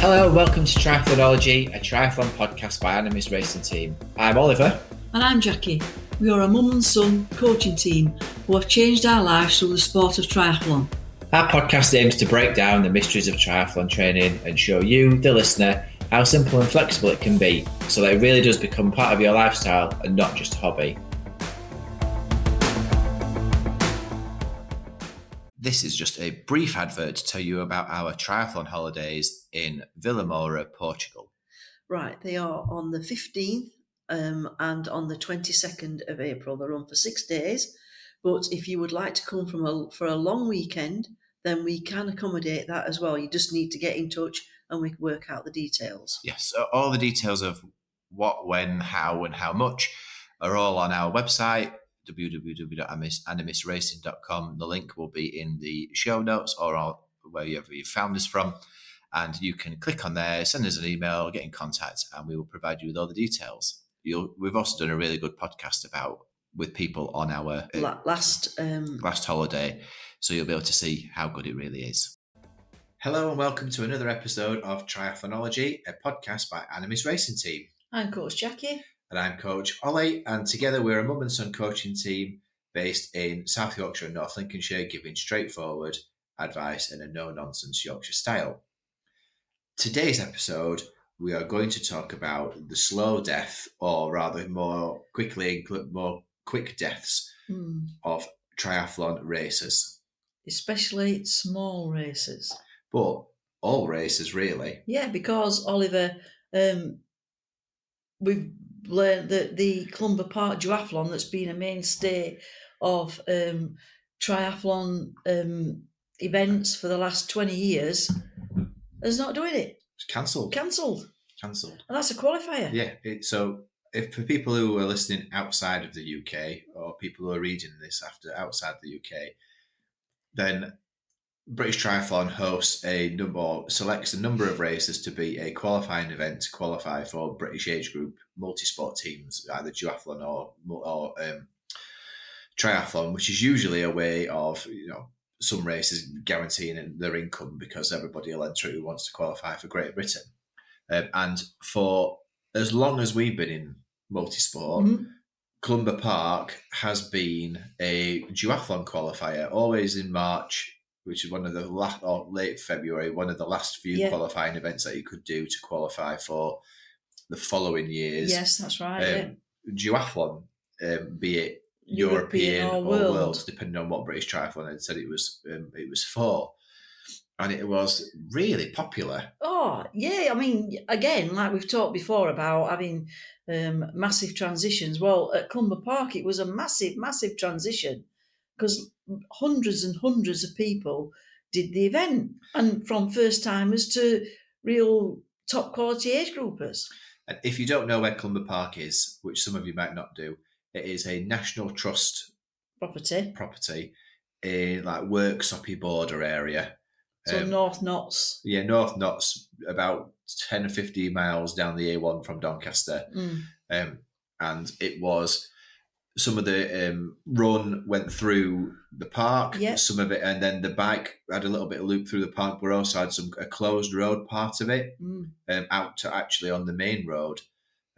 Hello and welcome to Triathlonology, a triathlon podcast by Animis Racing Team. I'm Oliver. And I'm Jacqui. We are a mum and son coaching team who have changed our lives through the sport of triathlon. Our podcast aims to break down the mysteries of triathlon training and show you, the listener, how simple and flexible it can be so that it really does become part of your lifestyle and not just a hobby. This is just a brief advert to tell you about our triathlon holidays in Vilamoura, Portugal. Right, they are on the 15th um, and on the 22nd of April. They run for six days. But if you would like to come from a, for a long weekend, then we can accommodate that as well. You just need to get in touch and we can work out the details. Yes, so all the details of what, when, how, and how much are all on our website www.animisracing.com. The link will be in the show notes or wherever you found us from. And you can click on there, send us an email, get in contact, and we will provide you with all the details. You'll, we've also done a really good podcast about with people on our uh, last um... last holiday, so you'll be able to see how good it really is. Hello and welcome to another episode of Triathlonology, a podcast by Animis Racing Team. I'm Coach Jacqui. And I'm Coach Ollie, and together we're a mum and son coaching team based in South Yorkshire and North Lincolnshire, giving straightforward advice in a no nonsense Yorkshire style. Today's episode, we are going to talk about the slow death, or rather more quickly, more quick deaths mm. of triathlon races. Especially small races. But all races, really. Yeah, because Oliver, um, we've learned that the Clumber Park duathlon, that's been a mainstay of um, triathlon um, events for the last 20 years, is not doing it. It's cancelled. Cancelled. Cancelled. And that's a qualifier. Yeah. It, so if for people who are listening outside of the UK or people who are reading this after outside the UK, then British Triathlon hosts a number, selects a number of races to be a qualifying event to qualify for British age group multi-sport teams, either duathlon or or um, triathlon, which is usually a way of you know some races guaranteeing their income because everybody will enter who wants to qualify for Great Britain. Um, and for as long as we've been in multi-sport, mm-hmm. Clumber Park has been a duathlon qualifier, always in March which is one of the last or late February, one of the last few yeah. qualifying events that you could do to qualify for the following years. Yes, that's right. Um, yeah. Duathlon, um, be it European, European or, or world. depending on what British Triathlon had said it was um, it was for. And it was really popular. Oh yeah, I mean, again, like we've talked before about having um, massive transitions. Well, at Clumber Park, it was a massive, massive transition because hundreds and hundreds of people did the event, and from first timers to real top quality age groupers. And if you don't know where Clumber Park is, which some of you might not do, it is a National Trust property. Property in like Worksoppy border area. So um, North Notts. Yeah, North Notts, about 10 or 15 miles down the A1 from Doncaster. Mm. Um, and it was some of the um, run went through the park, yep. some of it, and then the bike had a little bit of loop through the park, but also had some a closed road part of it mm. um, out to actually on the main road.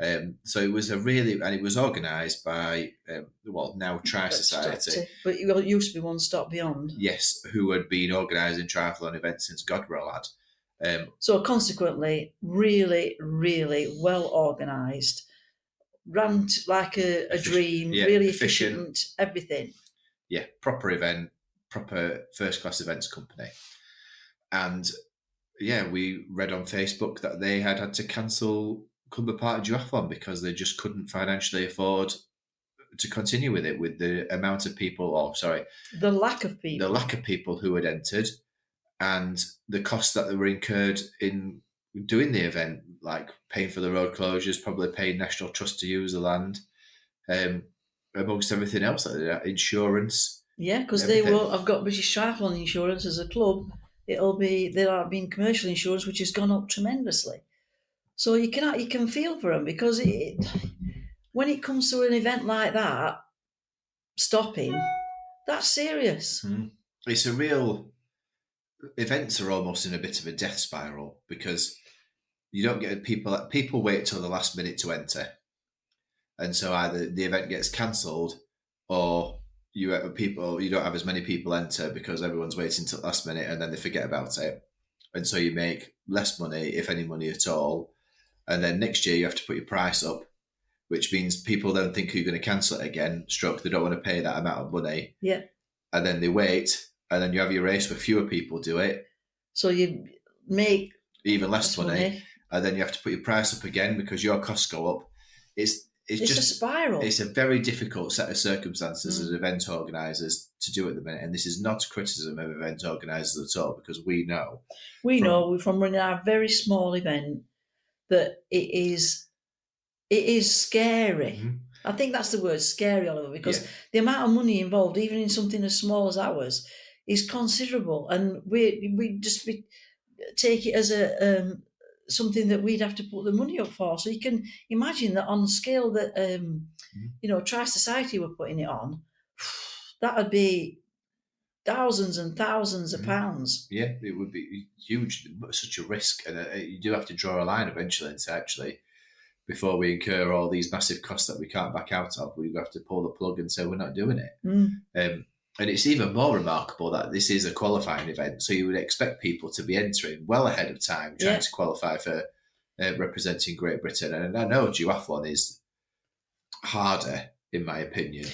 Um, so it was a really, and it was organised by um, well now Tri Society, but it used to be One Step Beyond. Yes, who had been organising triathlon events since Godwell had. Um, so consequently, really, really well organised ran like a, a dream, yeah, really efficient, efficient, everything. Yeah, proper event, proper first class events company. And yeah, we read on Facebook that they had had to cancel Clumber Park Duathlon because they just couldn't financially afford to continue with it with the amount of people, or sorry, the lack of people, the lack of people who had entered, and the costs that they were incurred in doing the event, like paying for the road closures, probably paying National Trust to use the land, um, amongst everything else, like insurance. Yeah, because they will. I've got British Triathlon Insurance as a club. It'll be there have been commercial insurance, which has gone up tremendously. So you can you can feel for them because it, when it comes to an event like that, stopping, that's serious. Mm. It's a real events are almost in a bit of a death spiral because you don't get people. People wait till the last minute to enter, and so either the event gets cancelled, or you people you don't have as many people enter because everyone's waiting till the last minute, and then they forget about it, and so you make less money, if any money at all, and then next year you have to put your price up, which means people then think you're going to cancel it again. Stroke, they don't want to pay that amount of money. Yeah. And then they wait, and then you have your race where fewer people do it, So you make even less, money, money. and then you have to put your price up again because your costs go up. It's it's, It's, a spiral. it's a very difficult set of circumstances Mm. as event organisers to do at the minute, and this is not a criticism of event organisers at all because we know we from- know from running our very small event that it is it is scary. Mhm. I think that's the word scary, Oliver, because Yeah. the amount of money involved, even in something as small as ours, is considerable, and we we just we take it as a um, something that we'd have to put the money up for. So you can imagine that on the scale that um, Mhm. you know Tri Society were putting it on, that would be thousands and thousands of Mhm. pounds. Yeah, it would be huge, such a risk, and uh, you do have to draw a line eventually and say, actually, before we incur all these massive costs that we can't back out of, we have to pull the plug and say we're not doing it. Mm. Um, and it's even more remarkable that this is a qualifying event, so you would expect people to be entering well ahead of time, trying Yeah. to qualify for uh, representing Great Britain. And I know duathlon is harder, in my opinion,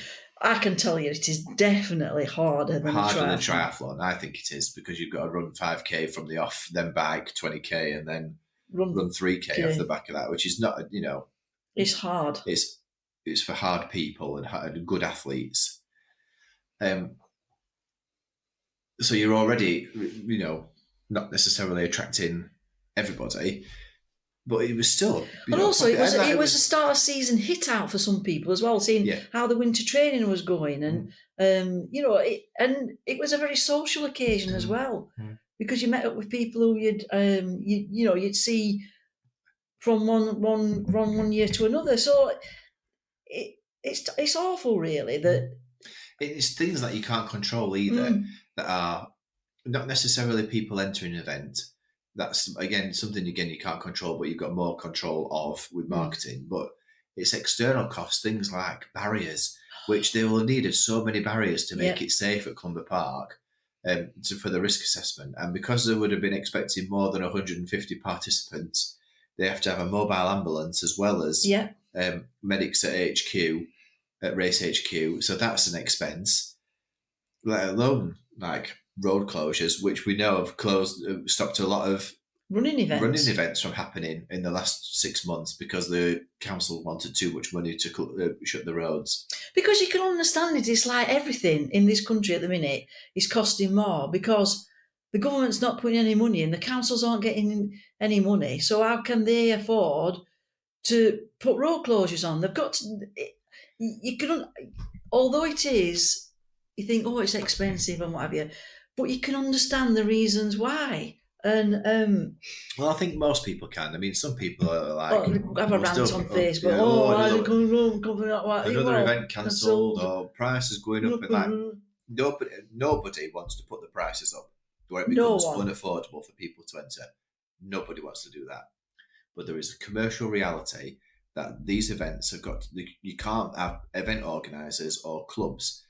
I can tell you, it is definitely harder than harder a than triathlon. triathlon. I think it is because you've got to run 5k from the off, then bike 20k, and then Run, run 3k Okay. off the back of that, which is not, you know, it's hard. it's it's for hard people and, hard- and good athletes. Um, so you're already, you know, not necessarily attracting everybody, but it was still. But know, also, it was and it was a start of season hit out for some people as well, seeing Yeah. how the winter training was going, and um, you know, it, and it was a very social occasion as Mm. well Mm. because you met up with people who you'd um, you you know you'd see from one one from one year to another. So it it's it's awful, really. That it's things that you can't control either. Mm, that are not necessarily people entering an event. That's again something again you can't control, but you've got more control of with marketing. But it's external costs, things like barriers, which they will have needed so many barriers to make it safe at Clumber Park um, to, for the risk assessment. And because they would have been expecting more than 150 participants, they have to have a mobile ambulance as well as yeah, um, medics at HQ, at Race HQ. So that's an expense, let alone like road closures, which we know have closed, uh, stopped a lot of running events. running events from happening in the last six months because the council wanted too much money to cl- uh, shut the roads. Because you can understand it, it's like everything in this country at the minute is costing more because the government's not putting any money in, the councils aren't getting any money. So how can they afford to put road closures on? They've got to. It, you can, although it is, you think, oh, it's expensive and what have you, but you can understand the reasons why. And um, Well, I think most people can. I mean, some people are like oh, have a rant on Facebook. yeah, oh, why is another- it coming wrong? Coming up, what- another well, event cancelled or prices going up. And like nobody, nobody wants to put the prices up where it becomes one. unaffordable for people to enter. Nobody wants to do that. But there is a commercial reality that these events have got. You can't have event organisers or clubs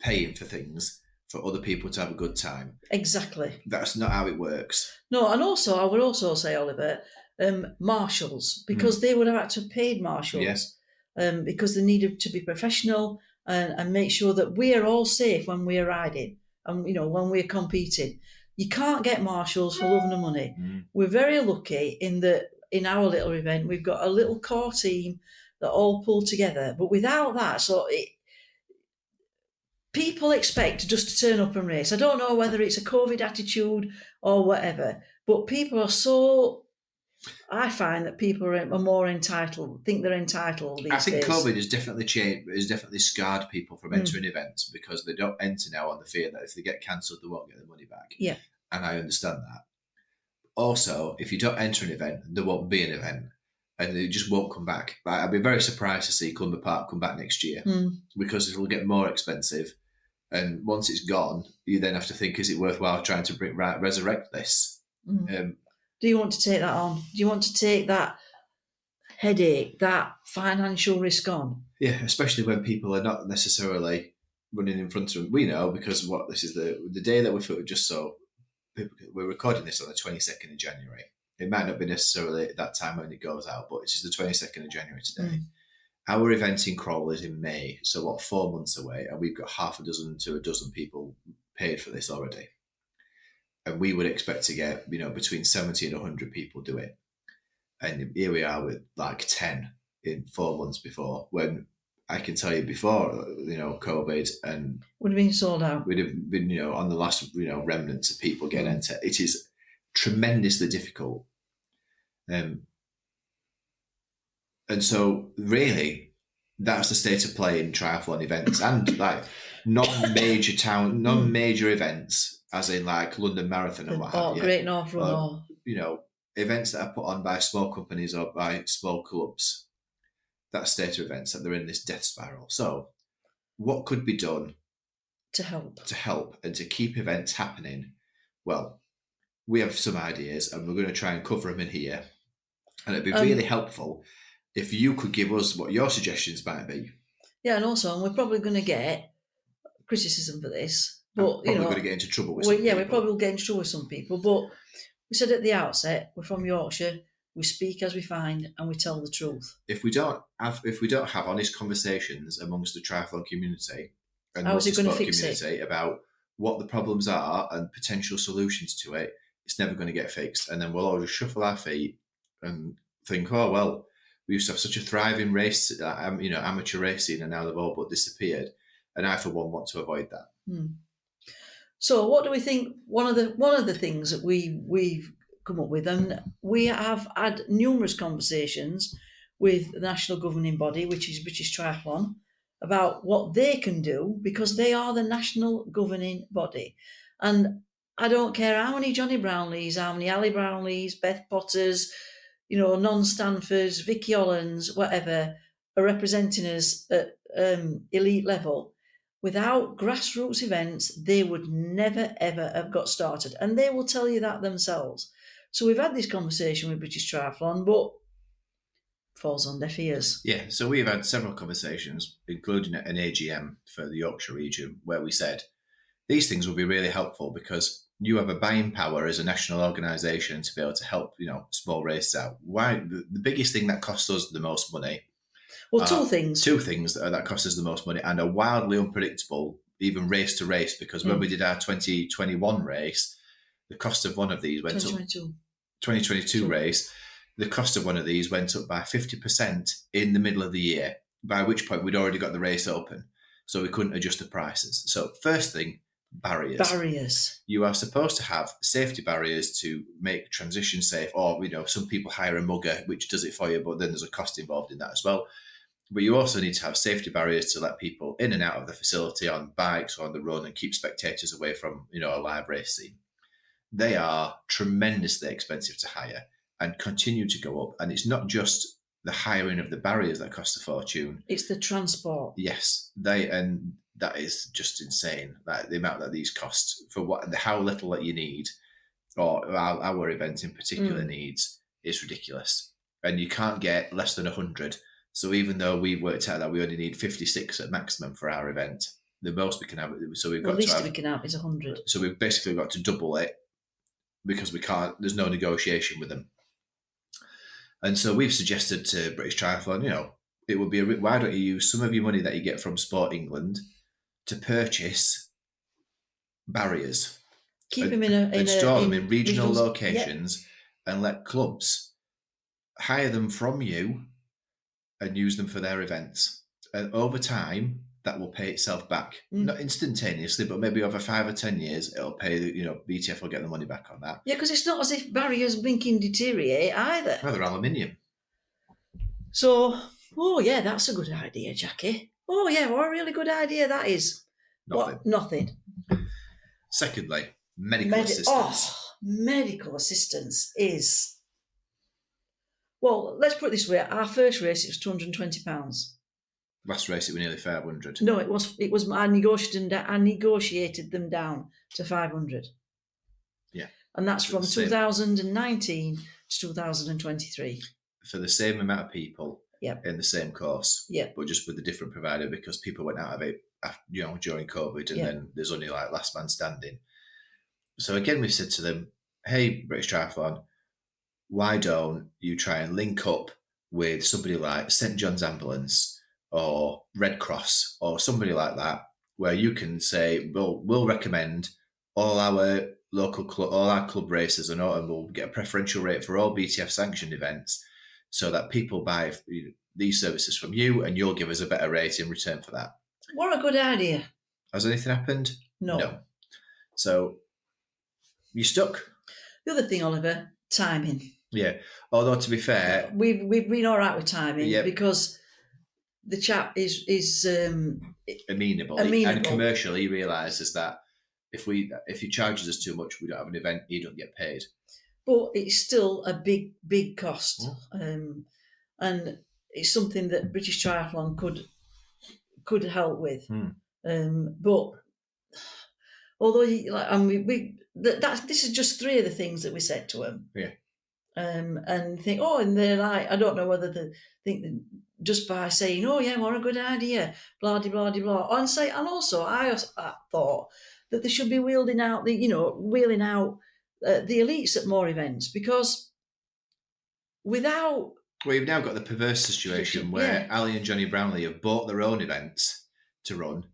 paying for things for other people to have a good time. Exactly. That's not how it works. No, and also I would also say, Oliver, um, marshals because they would have had to have paid marshals Yes. um, because they needed to be professional and, and make sure that we are all safe when we are riding and you know when we're competing. You can't get marshals for love nor money. We're very lucky in that in our little event we've got a little core team that all pull together. But without that, so it, people expect just to turn up and race. I don't know whether it's a COVID attitude or whatever, but people are so. I find that people are, more entitled, think they're entitled these I think days. COVID has definitely changed, has definitely scarred people from Mm. entering events because they don't enter now on the fear that if they get cancelled, they won't get their money back. Yeah. And I understand that. Also, if you don't enter an event, there won't be an event and they just won't come back. Like, I'd be very surprised to see Clumber Park come back next year Mm. because it'll get more expensive. And once it's gone, you then have to think, is it worthwhile trying to bring, right, resurrect this? Mm. Um, Do you want to take that on? Do you want to take that headache, that financial risk on? Yeah, especially when people are not necessarily running in front of them. We know because what this is the the day that we just saw. People, we're recording this on the twenty second of January. It might not be necessarily at that time when it goes out, but it's just the twenty second of January today. Mm. Our event in Crowle is in May, so what four months away, and we've got half a dozen to a dozen people paid for this already. And we would expect to get, you know, between 70 and 100 people do it. And here we are with like 10 in four months before, when I can tell you before, you know, COVID and Would have been sold out. we'd have been, you know, on the last, you know, remnants of people getting into it is tremendously difficult. Um, and so, really, that's the state of play in triathlon events and like non-major town, non-major events, as in like London Marathon and what Oh, have you. Great North Run. Or You know, events that are put on by small companies or by small clubs. That state of events that they're in this death spiral. So, what could be done to help. to help and to keep events happening? Well, we have some ideas and we're going to try and cover them in here. And it'd be Um, really helpful if you could give us what your suggestions might be. Yeah, and also, and we're probably going to get criticism for this. But, you probably know, going to get into trouble with well, yeah, we people. probably will get in trouble with some people. But we said at the outset, we're from Yorkshire. We speak as we find, and we tell the truth. if we don't have if we don't have honest conversations amongst the triathlon community and How is it multi-sport it? community about what the problems are and potential solutions to it, it's never going to get fixed. And then we'll all just shuffle our feet and think, oh well, we used to have such a thriving race, uh, you know, amateur racing, and now they've all but disappeared. And I, for one, want to avoid that. Hmm. So, what do we think? One of the one of the things that we we've come up with, and we have had numerous conversations with the national governing body, which is British Triathlon, about what they can do because they are the national governing body, and I don't care how many Jonny Brownlees, how many Ali Brownlees, Beth Potters, you know, Non Stanfords, Vicky Hollands, whatever, are representing us at um, elite level without grassroots events, they would never ever have got started. And they will tell you that themselves. So we've had this conversation with British Triathlon, but falls on deaf ears. Yeah, so we've had several conversations, including an AGM for the Yorkshire region, where we said these things will be really helpful because you have a buying power as a national organisation to be able to help, you know, small races out. Why the, the biggest thing that costs us the most money, Well, two Uh, things. two things that, are, that cost us the most money and are wildly unpredictable, even race to race, because when Mm. we did our 2021 race, the cost of one of these went up 2022. 2022 Sure. race, the cost of one of these went up by 50% in the middle of the year, by which point we'd already got the race open. So we couldn't adjust the prices. So, first thing, barriers. Barriers. You are supposed to have safety barriers to make transition safe, or, you know, some people hire a mugger, which does it for you, but then there's a cost involved in that as well. But you also need to have safety barriers to let people in and out of the facility on bikes or on the run and keep spectators away from, you know, a live race scene they are tremendously expensive to hire and continue to go up. And it's not just the hiring of the barriers that cost a fortune. It's the transport. Yes, they and that is just insane. Like the amount that these cost for what how little that you need, or our, our event in particular mm. needs, is ridiculous. And you can't get less than hundred. So even though we've worked out that we only need fifty six at maximum for our event, the most we can have. So we've The got to least have we can have is 100. so we've basically got to double it because we can't. There's no negotiation with them. And so we've suggested to British Triathlon, you know, it would be a, why don't you use some of your money that you get from Sport England to purchase barriers, Keep and- them in a. In install a, them in regional regional- locations, and let clubs hire them from you and use them for their events. And over time, that will pay itself back. Mm. Not instantaneously, but maybe over five or ten years, it'll pay. You know, BTF will get the money back on that. Yeah, because it's not as if barriers blinking deteriorate either. Rather aluminium. So, oh yeah, that's a good idea, Jacqui. Oh yeah, what a really good idea that is. Nothing. What? Nothing. Secondly, medical Medi- assistance. oh, medical assistance is. Well, let's put it this way: our first race it was two hundred and twenty pounds. Last race, it was nearly five hundred. No, it was. It was. I negotiated. them I negotiated them down to five hundred. Yeah. and that's from 2019 to 2023. for the same amount of people Yep. in the same course, Yep. but just with a different provider because people went out of it, af- you know, during COVID, and Yeah. then there's only like last man standing. So again, we said to them, "Hey, British Triathlon, why don't you try and link up with somebody like St John's Ambulance or Red Cross or somebody like that, where you can say, "We'll we'll recommend all our local club, all our club races, and, all, and we'll get a preferential rate for all BTF sanctioned events." So that people buy these services from you and you'll give us a better rate in return for that. What a good idea. Has anything happened? No. no. So you stuck. The other thing, Oliver, timing. Yeah. Although to be fair, We've we've been all right with timing Yep. because the chap is is um, amenable, Amenable. and commercially he realises that if we if he charges us too much, we don't have an event, he don't get paid. But it's still a big big cost, Mm. um, and it's something that British Triathlon could could help with. Hmm. Um, but although he, like, and we, we that, that's this is just three of the things that we said to him. Yeah. Um, and think, oh, and they're like, I don't know whether they think that just by saying, oh yeah, what a good idea, blah de blah de blah, and say, and also I, I thought that they should be wheeling out the, you know, wheeling out uh, the elites at more events because without Well, you've now got the perverse situation where Yeah. Ali and Jonny Brownlee have bought their own events to run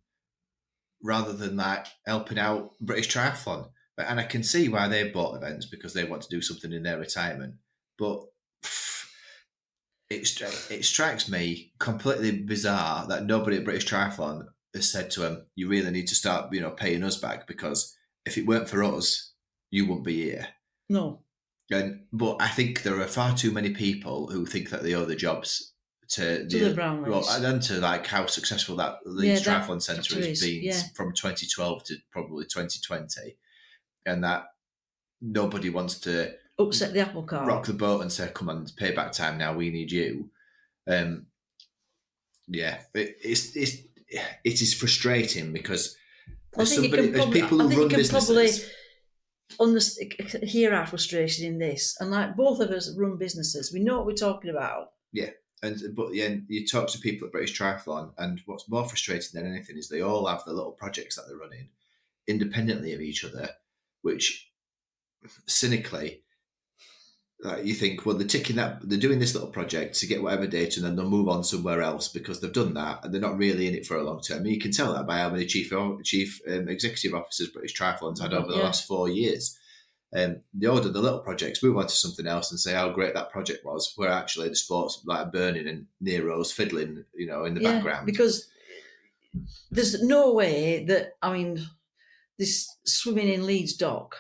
rather than like helping out British Triathlon. But- And I can see why they bought events because they want to do something in their retirement. But it, it strikes me completely bizarre that nobody at British Triathlon has said to him, "You really need to start, you know, paying us back because if it weren't for us, you wouldn't be here." no, And but I think there are far too many people who think that they owe the jobs to, to the Brownlees. well, and then to like how successful that Leeds Yeah, Triathlon Centre has been yeah. from 2012 to probably 2020, and that nobody wants to upset the apple cart. rock the boat and say, "Come on, it's payback time now. We need you." Um, yeah, it, it's it's it is frustrating because I think somebody, can probably- people who run can probably- businesses, Underst- hear our frustration in this, and like both of us run businesses, we know what we're talking about. Yeah. And but yeah, you talk to people at British Triathlon, and what's more frustrating than anything is they all have the little projects that they're running independently of each other, which cynically, like you think, well, they're ticking that, they're doing this little project to get whatever data, and then they'll move on somewhere else because they've done that, and they're not really in it for a long term. You can tell that by how many chief chief um, executive officers British Triathlon's had over the Yeah. last four years. Um, they order the little projects, move on to something else, and say how great that project was. Where actually the sport's like burning and Nero's fiddling, you know, in the background. because there's no way that I mean, this swimming in Leeds dock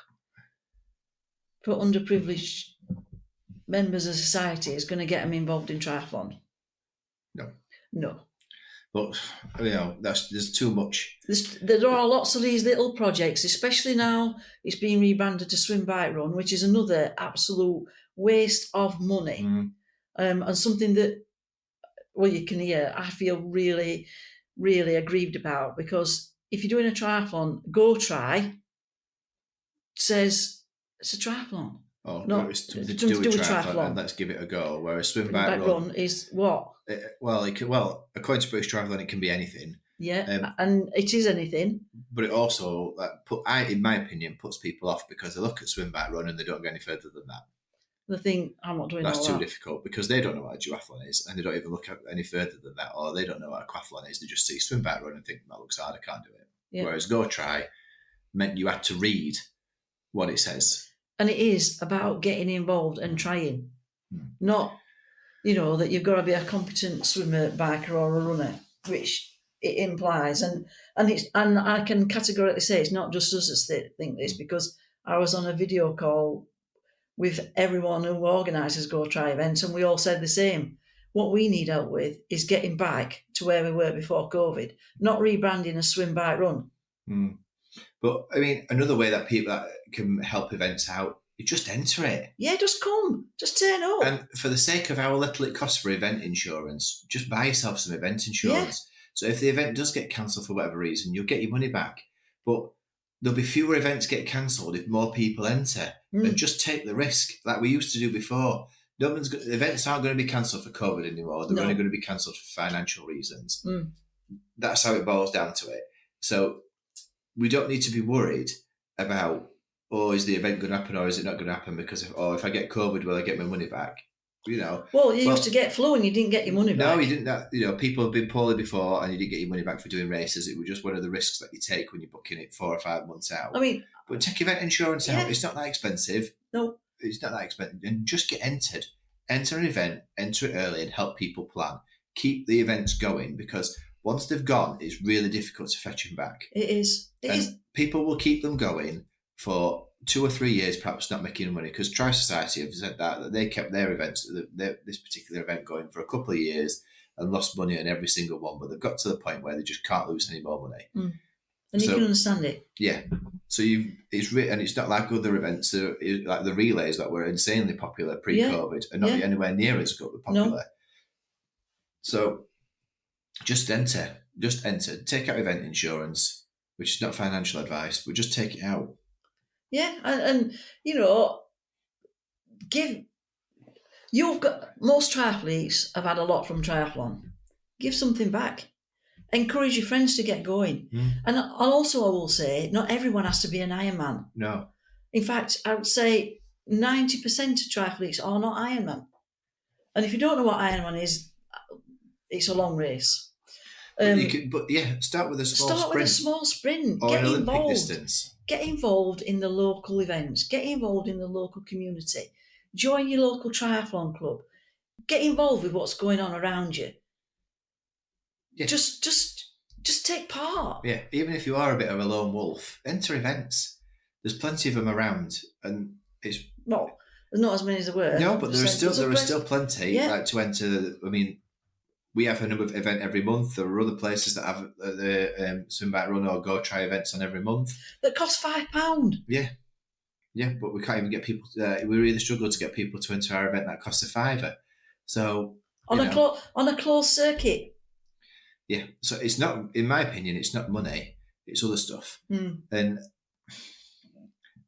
for underprivileged members of society is going to get them involved in triathlon. No. no. But you know, that's there's too much. There's, there are lots of these little projects, especially now it's being rebranded to Swim Bike Run, which is another absolute waste of money. Mm, um, and something that, well, you can hear, I feel really, really aggrieved about because if you're doing a triathlon, Go Tri says it's a triathlon. Oh, No, it's something it's to do with with triathlon, triathlon. and let's give it a go. Whereas swim Swim back Bike run, Run is what? eh, well, it can, well, according to British Triathlon, it can be anything. Yeah, Um, and it is anything. but it also like put I in my opinion puts people off because they look at swim bike run and they don't go any further than that. The thing, I'm not doing that. That's too that. difficult because they don't know what a duathlon is and they don't even look at any further than that, or they don't know what a quathlon is. They just see swim bike run and think that looks hard, I can't do it. Yeah. Whereas go tri meant you had to read what it says. And it is about getting involved and trying, Hmm. not, you know, that you've got to be a competent swimmer, biker, or a runner, which it implies. And and it's and I can categorically say it's not just us that think this because I was on a video call with everyone who organises Go Tri events, and we all said the same. What we need help with is getting back to where we were before COVID, not rebranding a swim bike run. Hmm. But I mean, another way that people that can help events out, you just enter it. Yeah, just come, just turn up. And for the sake of how little it costs for event insurance, just buy yourself some event insurance. So if the event does get cancelled for whatever reason, you'll get your money back. But there'll be fewer events get cancelled if more people enter Mm. and just take the risk like we used to do before. No one's go- events aren't going to be cancelled for COVID anymore. They're No. only going to be cancelled for financial reasons. Mm. That's how it boils down to it. So we don't need to be worried about oh is the event going to happen or is it not going to happen because if oh if I get COVID will I get my money back? You know, Well, you Well- used to get flu and you didn't get your money back. no, you didn't. That, you know, people have been poorly before, and you didn't get your money back for doing races. It was just one of the risks that you take when you're booking it four or five months out. I mean, But take event insurance out it's not that expensive. no, It's not that expensive, and just get entered. Enter an event, enter it early, and help people plan. Keep the events going because once they've gone, it's really difficult to fetch them back. it is. It and is. people will keep them going for two or three years, perhaps not making money. Because Tri Society have said that, that they kept their events, their, this particular event, going for a couple of years and lost money on every single one. But they've got to the point where they just can't lose any more money. Hmm. And you can understand it. Yeah. So you, it's re- and it's not like other events, so it- like the relays that were insanely popular pre-COVID, and not Yeah. anywhere near as popular. So just enter, just enter, take out event insurance, which is not financial advice, but just take it out. Yeah, and, and you know, give. You've got most triathletes have had a lot from triathlon. Give something back. Encourage your friends to get going. Mm. And also, I will say, not everyone has to be an Ironman. No, In fact, I would say 90% of triathletes are not Ironman. And if you don't know what Ironman is, it's a long race. but, Um, you could, but yeah, start with a small sprint. start sprint with a small sprint. or Get involved. distance. Get involved in the local events. Get involved in the local community. Join your local triathlon club. Get involved with what's going on around you. Yeah. Just, just, just take part. Yeah, even if you are a bit of a lone wolf, enter events. There's plenty of them around, and it's Well, there's not as many as there were. no, but there are still there are still plenty Yeah. like to enter. I mean, we have a number of event every month. There are other places that have uh, the um, swim bike run or go tri events on every month. that cost five pound. Yeah, yeah, but we can't even get people. Uh, we really struggle to get people to enter our event that costs a fiver. So on a clo- on a closed circuit. yeah, so it's not, in my opinion, it's not money. It's other stuff. Hmm. and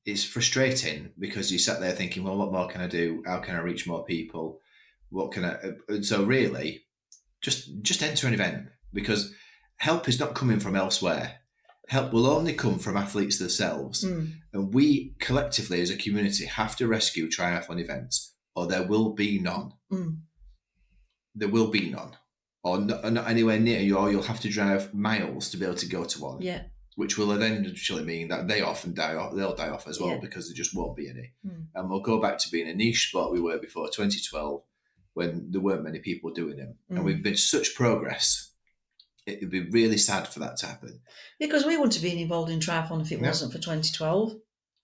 it's frustrating because you sat there thinking, well, what more can I do? How can I reach more people? What can I? And so really, just enter an event because help is not coming from elsewhere. Help will only come from athletes themselves, Hmm. and we collectively as a community have to rescue triathlon events, or there will be none. Hmm. There will be none, or not, not anywhere near you, or you'll have to drive miles to be able to go to one Yeah. which will then eventually mean that they often die off. They'll die off as well Yeah. because there just won't be any. Mm. And we'll go back to being a niche sport we were before 2012 when there weren't many people doing them. Mm. And we've made such progress. It would be really sad for that to happen. Because we wouldn't have been involved in triathlon if it No. wasn't for 2012.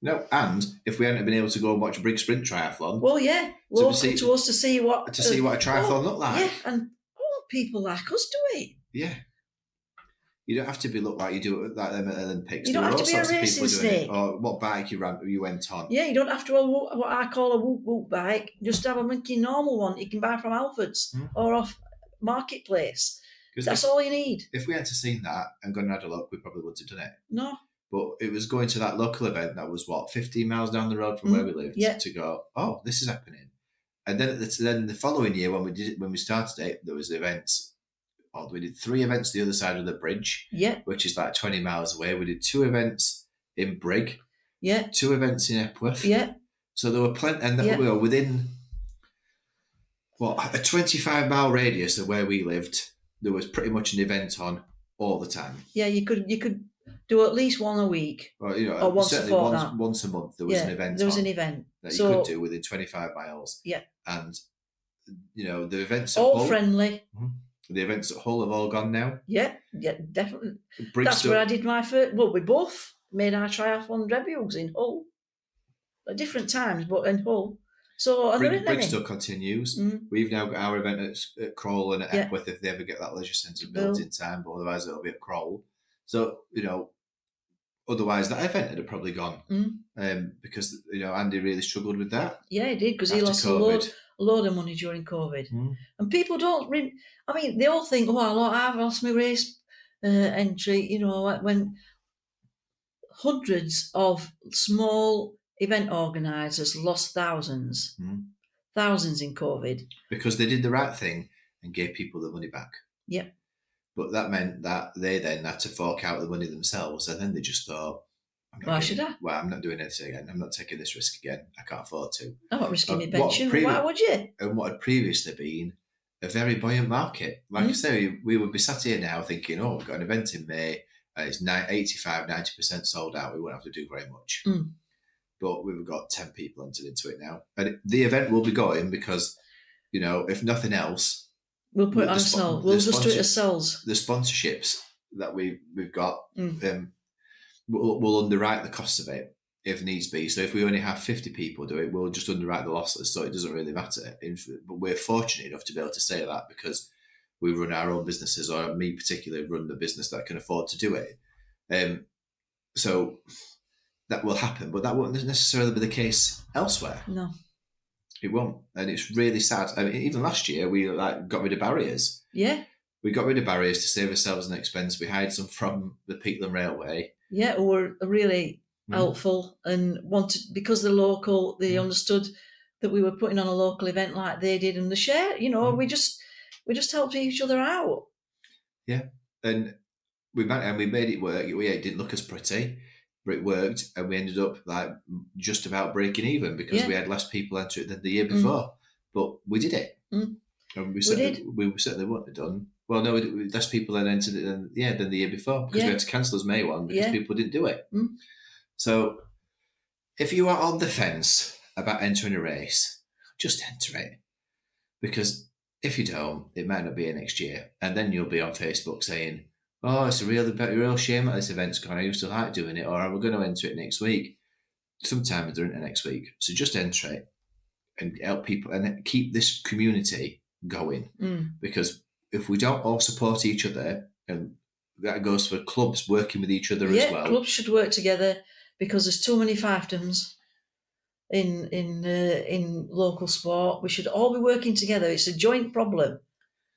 No, and if we hadn't been able to go and watch a big sprint triathlon Well, yeah, To local see- to us to see what to see what a triathlon looked like, Yeah, and all people like us do it. yeah. You don't have to be look like you do it like them at Olympics. You don't There have to all be a sorts of people racing snake. Or what bike you ran, you went on. Yeah, you don't have to have what I call a whoop whoop bike. Just have a monkey normal one you can buy from Halfords Mm. or off marketplace. That's if, all you need. if we had to seen that and gone and had a look, we probably would have done it. No, But it was going to that local event that was what 15 miles down the road from Mm, where we lived yeah. to go. Oh, this is happening. And then, the, then the following year when we did it, when we started it, there was events. Oh, we did three events the other side of the bridge, yeah, which is like 20 miles away. We did two events in Brigg, yeah, two events in Epworth. yeah, So there were plenty, and Yeah. we were within what a 25 mile radius of where we lived. There was pretty much an event on all the time. yeah. You could you could do at least one a week. Well, you know, Or once a once, once a month there was yeah, an event. there was an event. that you could do within 25 miles. Yeah. And, you know, the events all friendly. Hmm? The events at Hull have all gone now. Yeah, yeah, definitely. That's where I did my first. Well, we both made our triathlon debuts in Hull at different times, but in Hull. So and there Brigg. Brigstow continues. Mm. We've now got our event at, at Crowle and at Yeah. Epworth if they ever get that leisure centre built Built. in time, but otherwise it'll be at Crowle. So, you know, otherwise that event would have probably gone Mm. um, because, you know, Andy really struggled with that. Yeah, he did because he lost a load, COVID. A load of money during COVID. Mm. And people don't. Re- I mean, they all think, "Oh, I've lost my race uh, entry." You know, when hundreds of small event organisers lost thousands, Mm. thousands in COVID. because they did the right thing and gave people the money back. Yep. But that meant that they then had to fork out the money themselves, and then they just thought, Why getting- should I? Well, I'm not doing it again. I'm not taking this risk again. I can't afford to. I'm not risking Uh, my pension. previ- Why would you? And what had previously been a very buoyant market. Like I Mm. say, we would be sat here now thinking, oh, we've got an event in May, and it's ni- 85, 90% sold out. We won't have to do very much. Mm. But we've got 10 people entered into it now. And the event will be going because, you know, if nothing else, We'll put it on ourselves. the We'll just do it sponsor- ourselves. the sponsorships that we we've got Mm. um, we'll, we'll underwrite the cost of it if needs be. So if we only have fifty people do it, we'll just underwrite the losses, so it doesn't really matter. But we're fortunate enough to be able to say that because we run our own businesses, or me particularly run the business that can afford to do it. Um, so that will happen, but that won't necessarily be the case elsewhere. No. It won't, and it's really sad. I mean, even last year we like got rid of barriers Yeah. we got rid of barriers to save ourselves an expense. We hired some from the Peatland Railway. Yeah. Who were really Mm. helpful and wanted because they're local. They Mm. understood that we were putting on a local event like they did, and the share. You know, Mm. we just we just helped each other out. Yeah, and we man- and we made it work. Yeah, it didn't look as pretty, but it worked, and we ended up like just about breaking even because Yeah. we had less people enter it than the year Mm. before. But we did it, Mm. and we certainly did. we certainly wouldn't have done. Well, no, less people had entered it than yeah than the year before because Yeah. we had to cancel as May one because Yeah. people didn't do it. Mm. So, if you are on the fence about entering a race, just enter it because if you don't, it might not be here next year, and then you'll be on Facebook saying, "Oh, it's a real, a real shame that this event's gone. I used to like doing it, or we're going to enter it next week." Sometimes they're into next week, so just enter it and help people and keep this community going. Mm. Because if we don't all support each other, and that goes for clubs working with each other yeah, as well. clubs should work together because there's too many fiefdoms in in uh, in local sport. We should all be working together. It's a joint problem,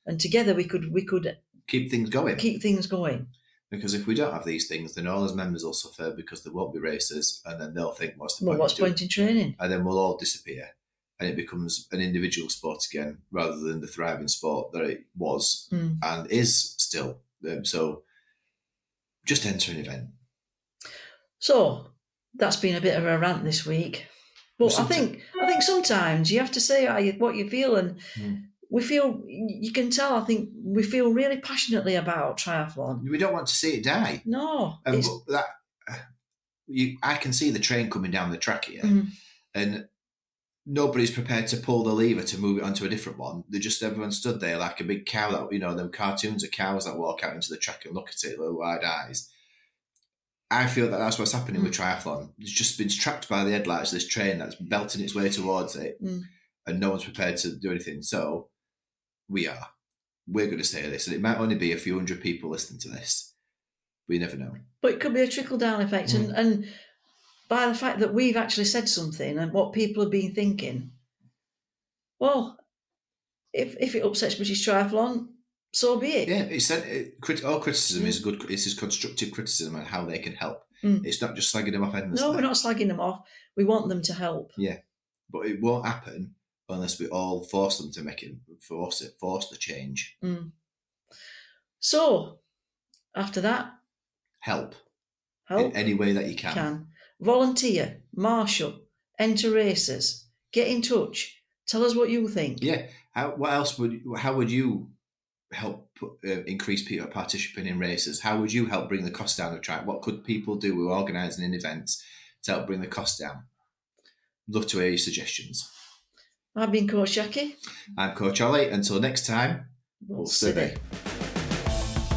and together we could we could Keep things going. keep things going. Because if we don't have these things, then all as members will suffer because there won't be races, and then they'll think, "What's the Well, point?" what's point in training? and then we'll all disappear and it becomes an individual sport again rather than the thriving sport that it was Mm. and is still um, so just enter an event So that's been a bit of a rant this week. But I think I think sometimes you have to say what you feel, and Mm. we feel you can tell. I think we feel really passionately about triathlon. we don't want to see it die No, and that you i can see the train coming down the track here Mhm. and nobody's prepared to pull the lever to move it onto a different one they just everyone stood there like a big cow that you know them cartoons of cows that walk out into the track and look at it with wide eyes I feel that that's what's happening with triathlon. It's just been trapped by the headlights of this train that's belting its way towards it, Mm. and no one's prepared to do anything. So we are. We're going to say this, and it might only be a few hundred people listening to this. We never know. but it could be a trickle down effect, Mm. and and by the fact that we've actually said something and what people have been thinking, well, if if it upsets British triathlon, so be it. Yeah, it's it, crit, all criticism is good. This is constructive criticism and how they can help. Mm. It's not just slagging them off endlessly. No, we're not slagging them off. We want them to help. Yeah, but it won't happen unless we all force them to make it, force it, force the change. Mm. So, after that, Help, help in any way that you can. can volunteer, marshal, enter races, get in touch. Tell us what you think. Yeah. How? What else would? How would you help put, uh, increase people participating in races? How would you help bring the cost down of track? What could people do who are organising in events to help bring the cost down? Love to hear your suggestions. I've been Coach Jacqui. I'm Coach Ollie. Until next time, We'll we'll see see.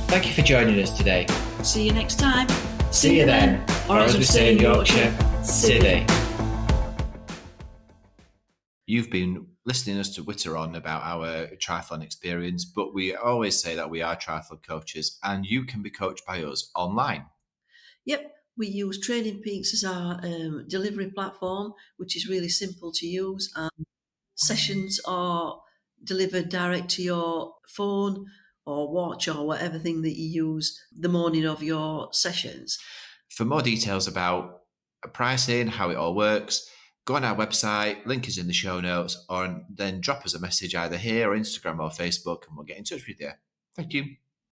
Thank you for joining us today. See you next time. See you then, or as we say in Yorkshire, City. You've been listening us to witter on about our triathlon experience, but we always say that we are triathlon coaches and you can be coached by us online. Yep, we use Training Peaks as our um, delivery platform, which is really simple to use. And sessions are delivered direct to your phone or watch or whatever thing that you use the morning of your sessions. For more details about pricing, how it all works, go on our website, link is in the show notes, or then drop us a message either here or Instagram or Facebook, and we'll get in touch with you. Thank you.